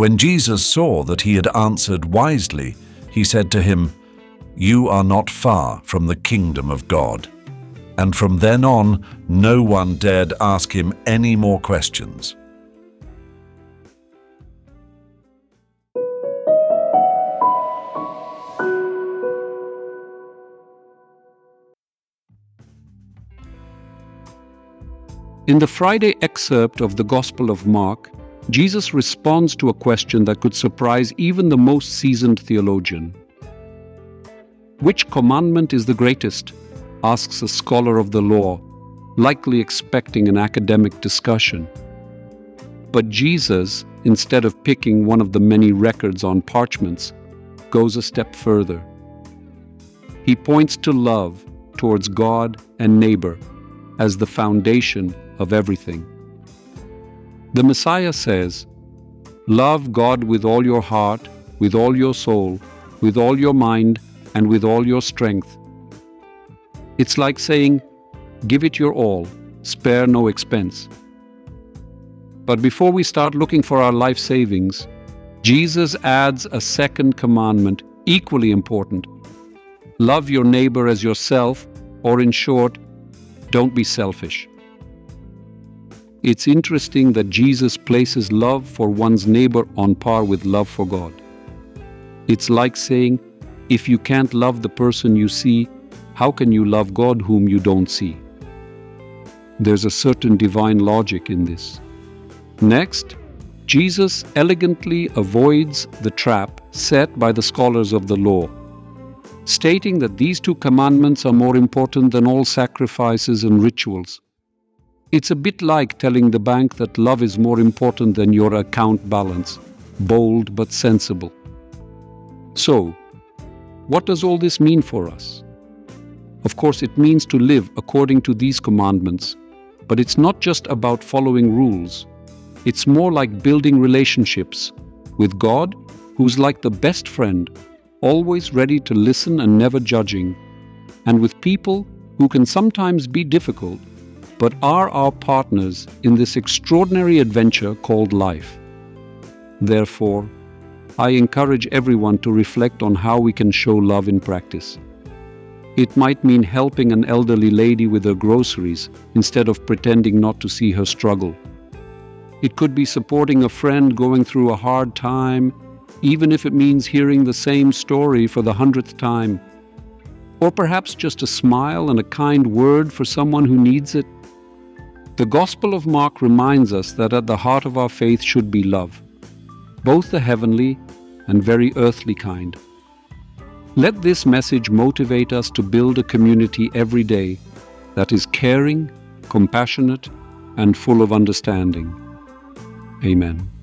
When Jesus saw that he had answered wisely, he said to him, You are not far from the kingdom of God. And from then on, no one dared ask him any more questions. In the Friday excerpt of the Gospel of Mark, Jesus responds to a question that could surprise even the most seasoned theologian. Which commandment is the greatest? asks a scholar of the law, likely expecting an academic discussion. But Jesus, instead of picking one of the many records on parchments, goes a step further. He points to love towards God and neighbor as the foundation of everything. The Messiah says, Love God with all your heart, with all your soul, with all your mind, and with all your strength. It's like saying, Give it your all, spare no expense. But before we start looking for our life savings, Jesus adds a second commandment, equally important love your neighbor as yourself, or in short, don't be selfish. It's interesting that Jesus places love for one's neighbor on par with love for God. It's like saying, if you can't love the person you see, how can you love God whom you don't see? There's a certain divine logic in this. Next, Jesus elegantly avoids the trap set by the scholars of the law, stating that these two commandments are more important than all sacrifices and rituals. It's a bit like telling the bank that love is more important than your account balance, bold but sensible. So, what does all this mean for us? Of course, it means to live according to these commandments, but it's not just about following rules. It's more like building relationships with God, who's like the best friend, always ready to listen and never judging, and with people who can sometimes be difficult but are our partners in this extraordinary adventure called life. Therefore, I encourage everyone to reflect on how we can show love in practice. It might mean helping an elderly lady with her groceries instead of pretending not to see her struggle. It could be supporting a friend going through a hard time, even if it means hearing the same story for the hundredth time. Or perhaps just a smile and a kind word for someone who needs it. The Gospel of Mark reminds us that at the heart of our faith should be love, both the heavenly and very earthly kind. Let this message motivate us to build a community every day that is caring, compassionate, and full of understanding. Amen.